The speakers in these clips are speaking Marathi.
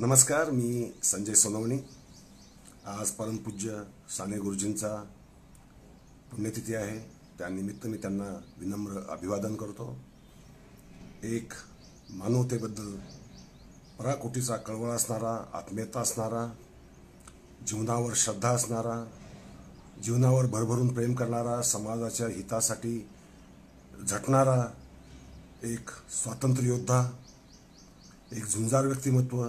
नमस्कार मी संजय सोनवणे. आज परमपूज्य साने गुरुजींचा पुण्यतिथी आहे. त्यानिमित्त मी त्यांना विनम्र अभिवादन करतो. एक मानवतेबद्दल पराकोटीचा कळवळ असणारा आत्मीयता असणारा जीवनावर श्रद्धा असणारा जीवनावर भरभरून प्रेम करणारा समाजाच्या हितासाठी झटणारा एक स्वातंत्र्य योद्धा एक झुंजार व्यक्तिमत्व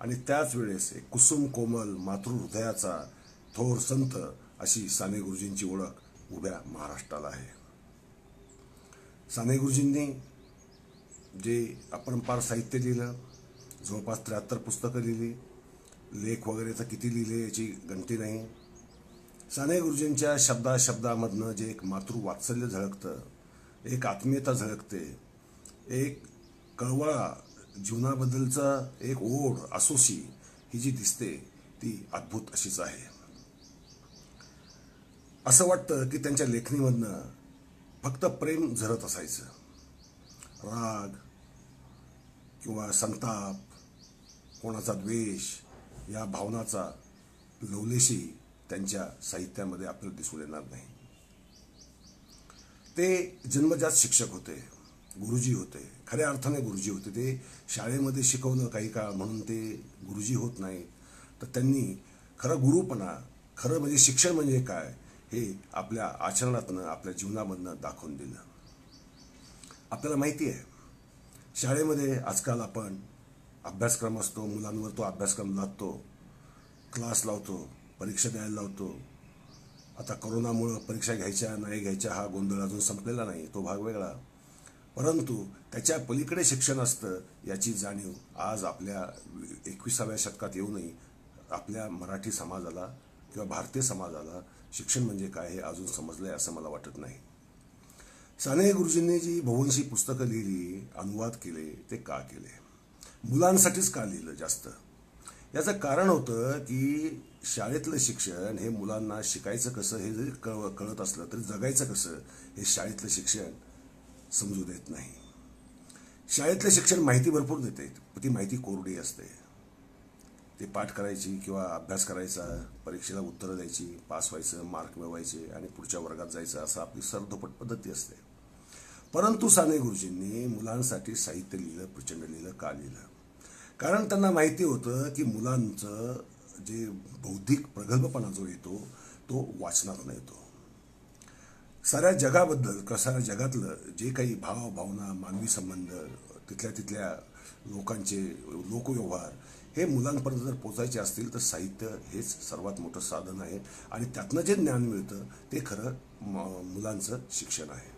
आणि त्याच वेळेस एक कुसुम कोमल मातृहृदयाचा थोर संत अशी साने गुरुजींची ओळख उभ्या महाराष्ट्राला आहे. साने गुरुजींनी जे अपरंपार साहित्य लिहिलं जवळपास त्र्याहत्तर पुस्तकं लिहिली लेख वगैरे तर किती लिहिले याची गणती नाही. साने गुरुजींच्या शब्दा शब्दामधनं जे एक मातृवात्सल्य झळकतं एक आत्मीयता झळकते एक कळवळा जीवनाबद्दलचा एक ओढ असोशी ही जी दिसते ती अद्भुत अशीच आहे. असं वाटतं की त्यांच्या लेखणीमधनं फक्त प्रेम झरत असायचं. राग किंवा संताप कोणाचा द्वेष या भावनाचा लवलेशी त्यांच्या साहित्यामध्ये आपल्याला दिसून येणार नाही. ते जन्मजात शिक्षक होते. गुरुजी होते. खऱ्या अर्थाने गुरुजी होते. ते शाळेमध्ये शिकवणं काही काळ म्हणून ते गुरुजी होत नाही. तर त्यांनी खरं गुरुपणा खरं म्हणजे शिक्षण म्हणजे काय हे आपल्या आचरणातनं आपल्या जीवनामधनं दाखवून दिलं. आपल्याला माहिती आहे शाळेमध्ये आजकाल आपण अभ्यासक्रम असतो मुलांवर तो अभ्यासक्रम लादतो क्लास लावतो परीक्षा द्यायला लावतो. आता करोनामुळं परीक्षा घ्यायच्या नाही घ्यायच्या हा गोंधळ अजून संपलेला नाही तो भाग वेगळा. परंतु त्याच्या पलीकडे शिक्षण असतं याची जाणीव आज आपल्या एकविसाव्या शतकात येऊनही आपल्या मराठी समाजाला किंवा भारतीय समाजाला शिक्षण म्हणजे काय हे अजून समजलं आहे असं मला वाटत नाही. साने गुरुजींनी जी भवनशी पुस्तकं लिहिली अनुवाद केले ते का केले? मुलांसाठीच का लिहिलं जास्त? याचं कारण होतं की शाळेतलं शिक्षण हे मुलांना शिकायचं कसं हे जरी कळ कळत असलं तरी जगायचं कसं हे शाळेतलं शिक्षण समजू देत नाही. शाळेतले शिक्षण माहिती भरपूर देते. ती माहिती कोरडी असते. ते पाठ करायची किंवा अभ्यास करायचा परीक्षेला उत्तरं द्यायची पास व्हायचं मार्क मिळवायचे आणि पुढच्या वर्गात जायचं असं आपली सरधोपट पद्धती असते. परंतु साने गुरुजींनी मुलांसाठी साहित्य लिहिलं प्रचंड लिहिलं का लिहिलं? कारण त्यांना माहिती होतं की मुलांचं जे बौद्धिक प्रगल्भपणा जो येतो तो वाचनात येतो. साऱ्या जगाबद्दल किंवा साऱ्या जगातलं जे काही भाव भावना मानवी संबंध तिथल्या तिथल्या लोकांचे लोकव्यवहार हे मुलांपर्यंत जर पोचायचे असतील तर साहित्य हेच सर्वात मोठं साधन आहे. आणि त्यातनं जे ज्ञान मिळतं ते खरं मुलांचं शिक्षण आहे.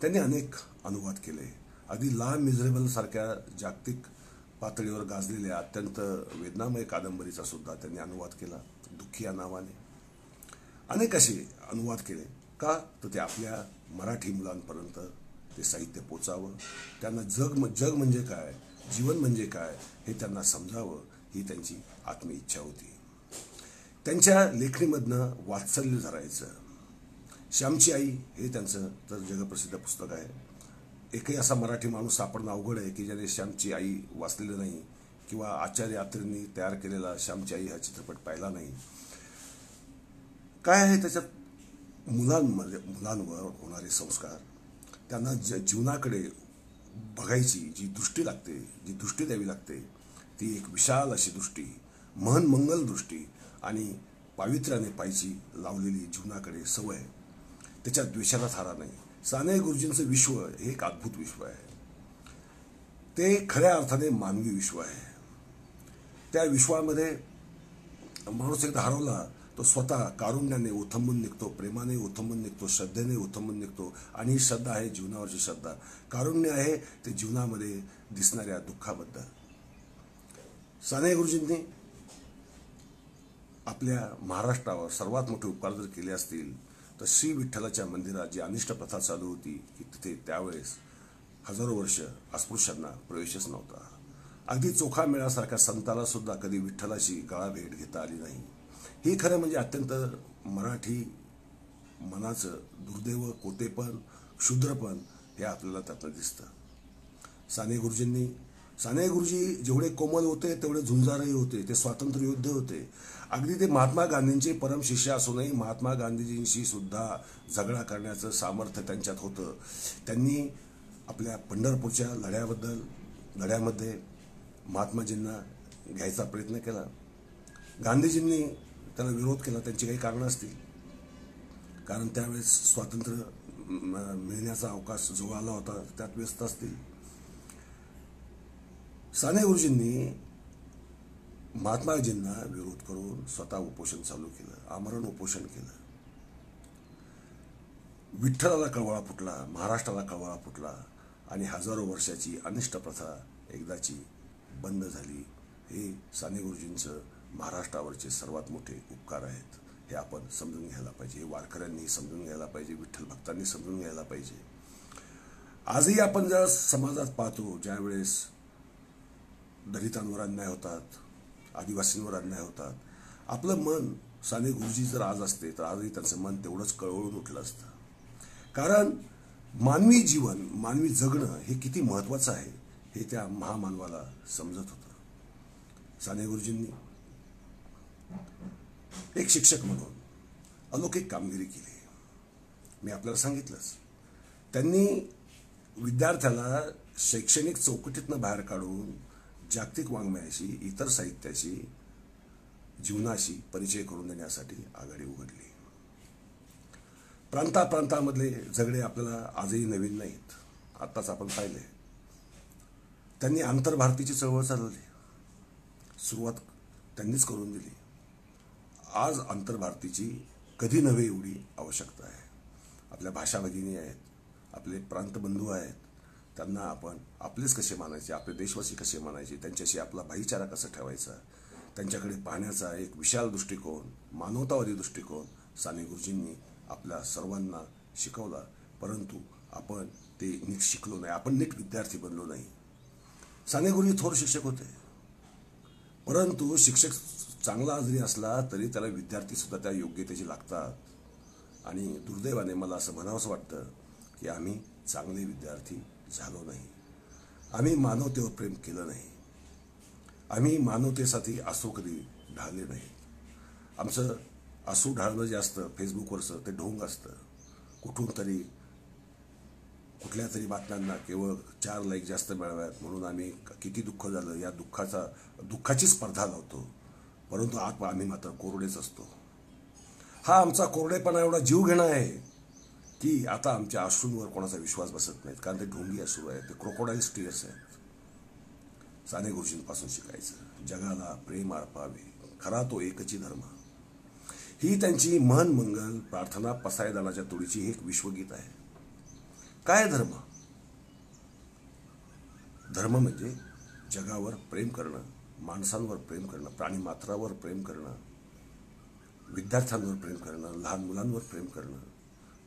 त्यांनी अनेक अनुवाद केले. अगदी ला मिझरेबल सारख्या जागतिक पातळीवर गाजलेल्या अत्यंत वेदनामय कादंबरीचा सुद्धा त्यांनी अनुवाद केला. दुःखी या नावाने. अनेक असे अनुवाद केले का तर ते आपल्या मराठी मुलांपर्यंत ते साहित्य पोचावं. त्यांना जग जग म्हणजे काय? जीवन म्हणजे काय? हे त्यांना समजावं ही त्यांची आत्मइच्छा होती. त्यांच्या लेखणीमधनं वात्सल्य धरायचं. श्यामची आई हे त्यांचं तर जगप्रसिद्ध पुस्तक आहे. एकही असा मराठी माणूस सापडणं अवघड आहे की ज्याने श्यामची आई वाचलेलं नाही किंवा आचार्य यात्रेंनी तयार केलेला श्यामची आई हा चित्रपट पाहिला नाही. काय आहे त्याच्यात? मुलांमध्ये मुलांवर होणारे संस्कार त्यांना ज जीवनाकडे बघायची जी दृष्टी लागते जी दृष्टी द्यावी लागते ती एक विशाल अशी दृष्टी मन मंगल दृष्टी आणि पावित्र्याने पायची लावलेली जीवनाकडे सवय त्याच्यात द्वेषाला थारा नाही. साने गुरुजींचं विश्व हे एक अद्भुत विश्व आहे. ते खऱ्या अर्थाने मानवी विश्व आहे. त्या विश्वामध्ये माणूस एकदा हरवला तो स्वतः कारुण्याने उथंबून निघतो प्रेमाने उथंबून निघतो श्रद्धेने उथंबून निघतो आणि ही श्रद्धा आहे जीवनावरची श्रद्धा. कारुण्य आहे ते जीवनामध्ये दिसणाऱ्या दुःखाबद्दल. साने गुरुजींनी आपल्या महाराष्ट्रावर सर्वात मोठे उपकार जर केले असतील तर श्री विठ्ठलाच्या मंदिरात जी अनिष्ट प्रथा चालू होती की तिथे त्यावेळेस हजारो वर्ष अस्पृश्यांना प्रवेशच नव्हता. अगदी चोखा मेळासारख्या संताला सुद्धा कधी विठ्ठलाची गळा भेट घेता आली नाही. ही खरं म्हणजे अत्यंत मराठी मनाचं दुर्दैव कोतेपण क्षुद्रपण हे आपल्याला त्यातलं दिसतं. साने गुरुजींनी साने गुरुजी जेवढे कोमल होते तेवढे झुंजारही होते ते स्वातंत्र्य योद्धे होते. अगदी ते महात्मा गांधींचे परम शिष्य असूनही महात्मा गांधीजींशी सुद्धा झगडा करण्याचं सामर्थ्य त्यांच्यात होतं. त्यांनी आपल्या पंढरपूरच्या लढ्याबद्दल लढ्यामध्ये महात्माजींना घ्यायचा प्रयत्न केला. गांधीजींनी त्याला विरोध केला त्यांची काही कारणं असतील. कारण त्यावेळेस स्वातंत्र्य मिळण्याचा अवकाश जो आला होता त्यात व्यस्त असतील. साने गुरुजींनी महात्माजींना विरोध करून स्वतः उपोषण चालू केलं आमरण उपोषण केलं. विठ्ठलाला कळवळा फुटला महाराष्ट्राला कळवळा फुटला आणि हजारो वर्षाची अनिष्ट प्रथा एकदाची बंद झाली. हे साने गुरुजींचं महाराष्ट्रावरचे सर्वात मोठे उपकार आहेत हे आपण समजून घ्यायला पाहिजे. वारकऱ्यांनी समजून घ्यायला पाहिजे विठ्ठल भक्तांनी समजून घ्यायला पाहिजे. आजही आपण ज्या समाजात पाहतो ज्यावेळेस दलितांवर अन्याय होतात आदिवासींवर अन्याय होतात आपलं मन साने गुरुजी जर आज असते तर आजही त्यांचं मन तेवढंच कळवळून उठलं असतं. कारण मानवी जीवन मानवी जगणं हे किती महत्वाचं आहे हे त्या महामानवाला समजत होतं. साने गुरुजींनी एक शिक्षक म्हणून अलौकिक कामगिरी केली. मी आपल्याला सांगितलंच. त्यांनी विद्यार्थ्याला शैक्षणिक चौकटीतनं बाहेर काढून जागतिक वाङ्मयाशी इतर साहित्याशी जीवनाशी परिचय करून देण्यासाठी आघाडी उघडली. प्रांताप्रांतामधले झगडे आपल्याला आजही नवीन नाहीत. आत्ताच आपण पाहिले. त्यांनी आंतरभारतीची चळवळ चालवली. सुरुवात त्यांनीच करून दिली. आज आंतरभारतीची कधी नव्हे एवढी आवश्यकता आहे. आपल्या भाषा भगिनी आहेत आपले प्रांतबंधू आहेत त्यांना आपण आपलेच कसे मानायचे आपले देशवासी कसे मानायचे त्यांच्याशी आपला भाईचारा कसा ठेवायचा त्यांच्याकडे पाहण्याचा एक विशाल दृष्टिकोन मानवतावादी दृष्टिकोन साने गुरुजींनी आपल्या सर्वांना शिकवला. परंतु आपण ते नीट शिकलो नाही आपण नीट विद्यार्थी बनलो नाही. साने गुरुजी थोर शिक्षक होते. परंतु शिक्षक चांगला जरी असला तरी त्याला विद्यार्थी सुद्धा त्या योग्यतेची लागतात. आणि दुर्दैवाने मला असं म्हणावंसं वाटतं की आम्ही चांगले विद्यार्थी झालो नाही. आम्ही मानवतेवर प्रेम केलं नाही. आम्ही मानवतेसाठी आसू कधी ढाळले नाही. आमचं आसू ढाळणं जे असतं फेसबुकवरचं ते ढोंग असतं. कुठून तरी कुठल्या तरी बातम्यांना केवळ चार लाईक जास्त मिळाव्यात म्हणून आम्ही किती दुःख झालं या दुःखाचा दुःखाची स्पर्धा लावतो. परंतु आत आम्ही मात्र कोरडेच असतो. हा आमचा कोरडेपणा एवढा जीवघेणं आहे की आता आमच्या अश्रूंवर कोणाचा विश्वास बसत नाहीत. कारण ते ढोंगी अश्रू आहेत ते क्रोकोडाईल टीयर्स आहेत. साने गुरुजींपासून शिकायचं. जगाला प्रेम अर्पावे. खरा तो एकची धर्म. ही त्यांची मन मंगल प्रार्थना पसायदानाच्या तोडीची हे एक विश्वगीत आहे. काय धर्म? धर्म म्हणजे जगावर प्रेम करणं. माणसांवर प्रेम करणं प्राणीमात्रावर प्रेम करणं विद्यार्थ्यांवर प्रेम करणं लहान मुलांवर प्रेम करणं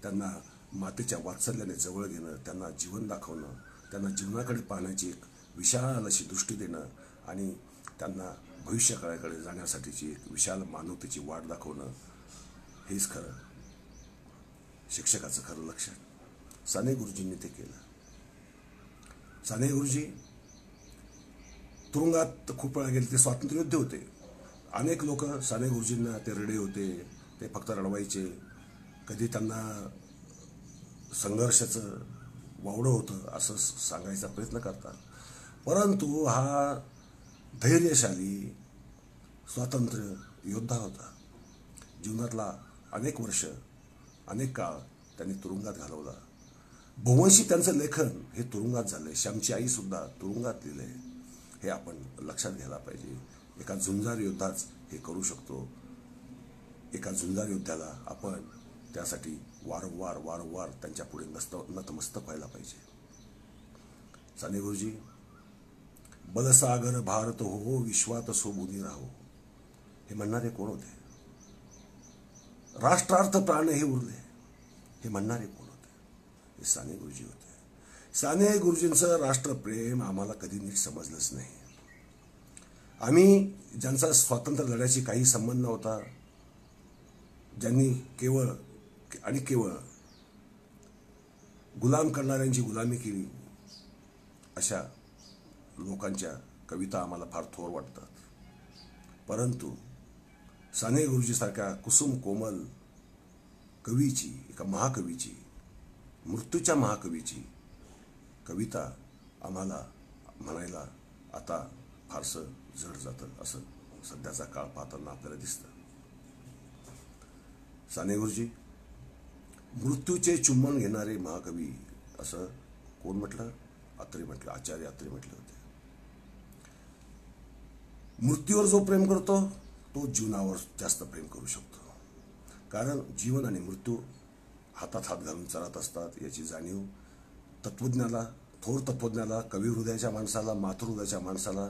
त्यांना मातेच्या वात्सल्याने जवळ घेणं त्यांना जीवन दाखवणं त्यांना जीवनाकडे पाहण्याची एक विशाल अशी दृष्टी देणं आणि त्यांना भविष्यकाळाकडे जाण्यासाठीची एक विशाल मानवतेची वाट दाखवणं हेच खरं शिक्षकाचं खरं लक्ष साने गुरुजींनी ते केलं. साने गुरुजी तुरुंगात खूप वेळा गेले ते स्वातंत्र्ययुद्ध होते. अनेक लोक साने गुरुजींना ते रडे होते ते फक्त रडवायचे. कधी त्यांना संघर्षाचं वावडं होतं असं सांगायचा प्रयत्न करतात. परंतु हा धैर्यशाली स्वातंत्र्य योद्धा होता. जीवनातला अनेक वर्ष अनेक काळ त्यांनी तुरुंगात घालवला. बहुवंशी त्यांचं लेखन हे तुरुंगात झालंय. श्यामची आईसुद्धा तुरुंगात लिहिलं आहे हे आपण लक्षात घ्यायला पाहिजे. एका झुंजार योद्धाच हे करू शकतो. एका झुंजार योद्ध्याला आपण त्यासाठी वारंवार वारंवार त्यांच्या पुढे नस्त नतमस्तक व्हायला पाहिजे. साने गुरुजी बलसागर भारत हो, हो विश्वात सोबुनी राहो. हे म्हणणारे कोण होते? राष्ट्रार्थ प्राण हे उरले. हे म्हणणारे कोण होते? हे साने गुरुजी होते. साने गुरुजींचं राष्ट्रप्रेम आम्हाला कधी नीट समजलंच नाही. आम्ही ज्यांचा स्वातंत्र्य लढ्याशी काही संबंध नव्हता ज्यांनी केवळ आणि केवळ गुलाम करणाऱ्यांची गुलामी केली अशा लोकांच्या कविता आम्हाला फार थोर वाटतात. परंतु साने गुरुजीसारख्या कुसुम कोमल कवीची एका महाकवीची मृत्यूच्या महाकवीची कविता आम्हाला म्हणायला आता फारसं जड जातं असं सध्याचा काळ पाहताना आपल्याला दिसतं. साने गुरुजी मृत्यूचे चुंबन घेणारे महाकवी असं कोण म्हटलं? अत्रे म्हटलं आचार्य अत्रे म्हटले होते. मृत्यूवर जो प्रेम करतो तो जीवनावर जास्त प्रेम करू शकतो. कारण जीवन आणि मृत्यू हातात हात घालून चालत असतात याची जाणीव तत्वज्ञाला थोर तत्वज्ञाला कवी हृदयाच्या माणसाला मातृहृदयाच्या माणसाला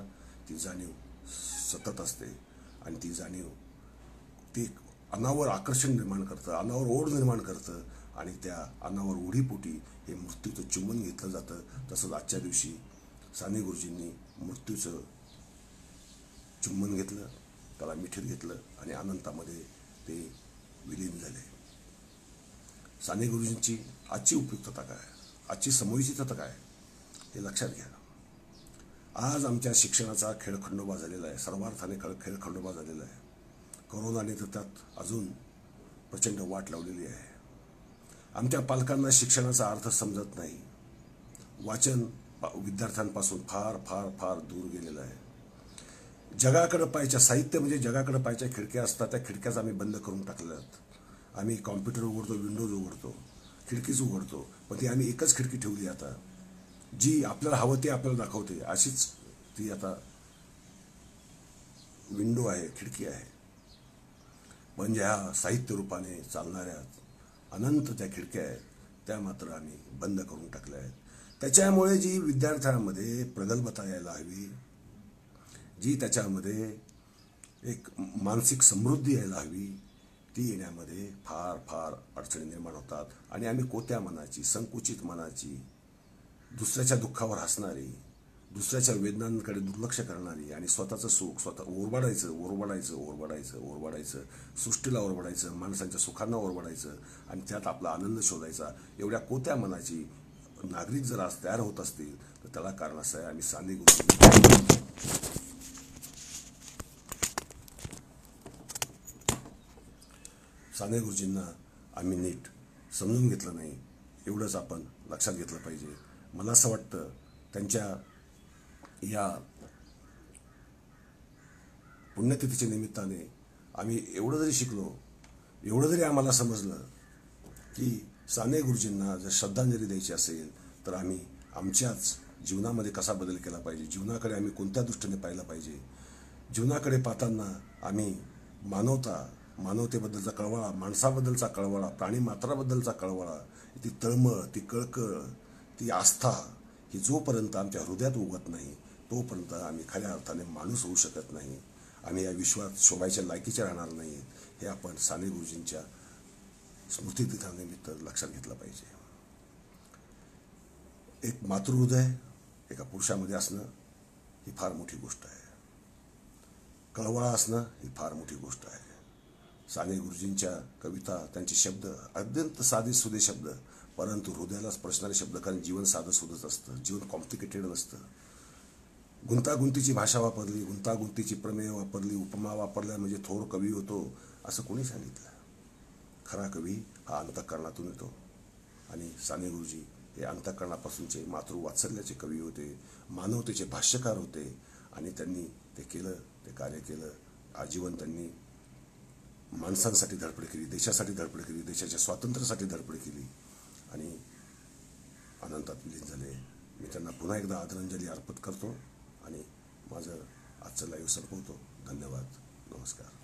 ती जाणीव सतत असते. आणि ती जाणीव ती अनावर आकर्षण निर्माण करतं अनावर ओढ निर्माण करतं. आणि त्या अनावर ओढीपोटी हे मृत्यूचं चुंबन घेतलं जातं. तसंच आजच्या दिवशी साने गुरुजींनी मृत्यूचं चुंबन घेतलं त्याला मिठीत घेतलं आणि अनंतामध्ये ते विलीन झाले. साने गुरुजींची आजची उपयुक्तता काय आजची समोयचितता काय? हे लक्षात घ्या. आज आमच्या शिक्षणाचा खेळ खंडोबा झालेला आहे. सर्वार्थाने खेळ खेळ खंडोबा झालेला आहे. करोनाने तर त्यात अजून प्रचंड वाट लावलेली आहे. आमच्या पालकांना शिक्षणाचा अर्थ समजत नाही. वाचन विद्यार्थ्यांपासून फार फार फार दूर गेलेलं आहे. जगाकडं पाहायच्या साहित्य म्हणजे जगाकडं पाहायच्या खिडक्या असतात. त्या खिडक्याच आम्ही बंद करून टाकल्या आहेत आम्ही कॉम्प्युटर उघडतो विंडोज उघडतो. खिडकीच उघडतो पण ती आम्ही एकच खिडकी ठेवली आता. जी आपल्याला हवं ते आपल्याला दाखवते. अशीच ती आता विंडो आहे खिडकी आहे. पण ज्या साहित्य रूपाने चालणाऱ्या अनंत त्या खिडक्या आहेत त्या मात्र आम्ही बंद करून टाकल्या आहेत. त्याच्यामुळे जी विद्यार्थ्यांमध्ये प्रगल्भता यायला हवी जी त्याच्यामध्ये एक मानसिक समृद्धी यायला हवी ती येण्यामध्ये फार फार अडचणी निर्माण होतात. आणि आम्ही कोत्या मनाची संकुचित मनाची दुसऱ्याच्या दुःखावर हसणारी दुसऱ्याच्या वेदनांकडे दुर्लक्ष करणारी आणि स्वतःचं सुख स्वतः ओरबाडायचं ओरबाडायचं ओरबाडायचं ओरबाडायचं सृष्टीला ओरबाडायचं माणसांच्या सुखांना ओरबाडायचं आणि त्यात आपला आनंद शोधायचा. एवढ्या कोत्या मनाची नागरिक जर आज तयार होत असतील तर त्याला कारण असं आहे आम्ही साने गुरु साने गुरुजींना आम्ही नीट समजून घेतलं नाही एवढंच आपण लक्षात घेतलं पाहिजे. मला असं वाटतं त्यांच्या या पुण्यतिथीच्या निमित्ताने आम्ही एवढं जरी शिकलो एवढं जरी आम्हाला समजलं की साने गुरुजींना जर श्रद्धांजली द्यायची असेल तर आम्ही आमच्याच जीवनामध्ये कसा बदल केला पाहिजे? जीवनाकडे आम्ही कोणत्या दृष्टीने पाहिलं पाहिजे? जीवनाकडे पाहताना आम्ही मानवता मानवतेबद्दलचा कळवळा माणसाबद्दलचा कळवळा प्राणी मात्राबद्दलचा कळवळा ती तळमळ ती कळकळ ती आस्था ही जोपर्यंत आमच्या हृदयात उगत नाही तोपर्यंत आम्ही खऱ्या अर्थाने माणूस होऊ शकत नाही. आम्ही या विश्वात शोभायच्या लायकीचे राहणार नाही हे आपण साने गुरुजींच्या स्मृतिदिनानिमित्त लक्षात घेतलं पाहिजे. एक मातृहृदय एका पुरुषामध्ये असणं ही फार मोठी गोष्ट आहे. कळवळा असणं ही फार मोठी गोष्ट आहे. साने गुरुजींच्या कविता त्यांचे शब्द अत्यंत साधे सुधे शब्द परंतु हृदयाला स्पर्शणारे शब्द कारण जीवन साधं सुधच असतं जीवन कॉम्प्लिकेटेड नसतं. गुंतागुंतीची भाषा वापरली गुंतागुंतीची प्रमेय वापरली उपमा वापरल्या म्हणजे थोर कवी होतो असं कोणी सांगितलं? खरा कवी हा अंतःकरणातून येतो. आणि साने गुरुजी हे अंतःकरणापासूनचे मातृवात्सल्याचे कवी होते मानवतेचे भाष्यकार होते आणि त्यांनी ते केलं ते कार्य केलं आजीवन त्यांनी माणसांसाठी धडपड केली देशासाठी धडपड केली देशाच्या स्वातंत्र्यासाठी धडपड केली. आणि अनंतात विलीन झाले. मी त्यांना पुन्हा एकदा आदरांजली अर्पण करतो आणि माझं आजचं लाईव्ह संपवतो. धन्यवाद. नमस्कार.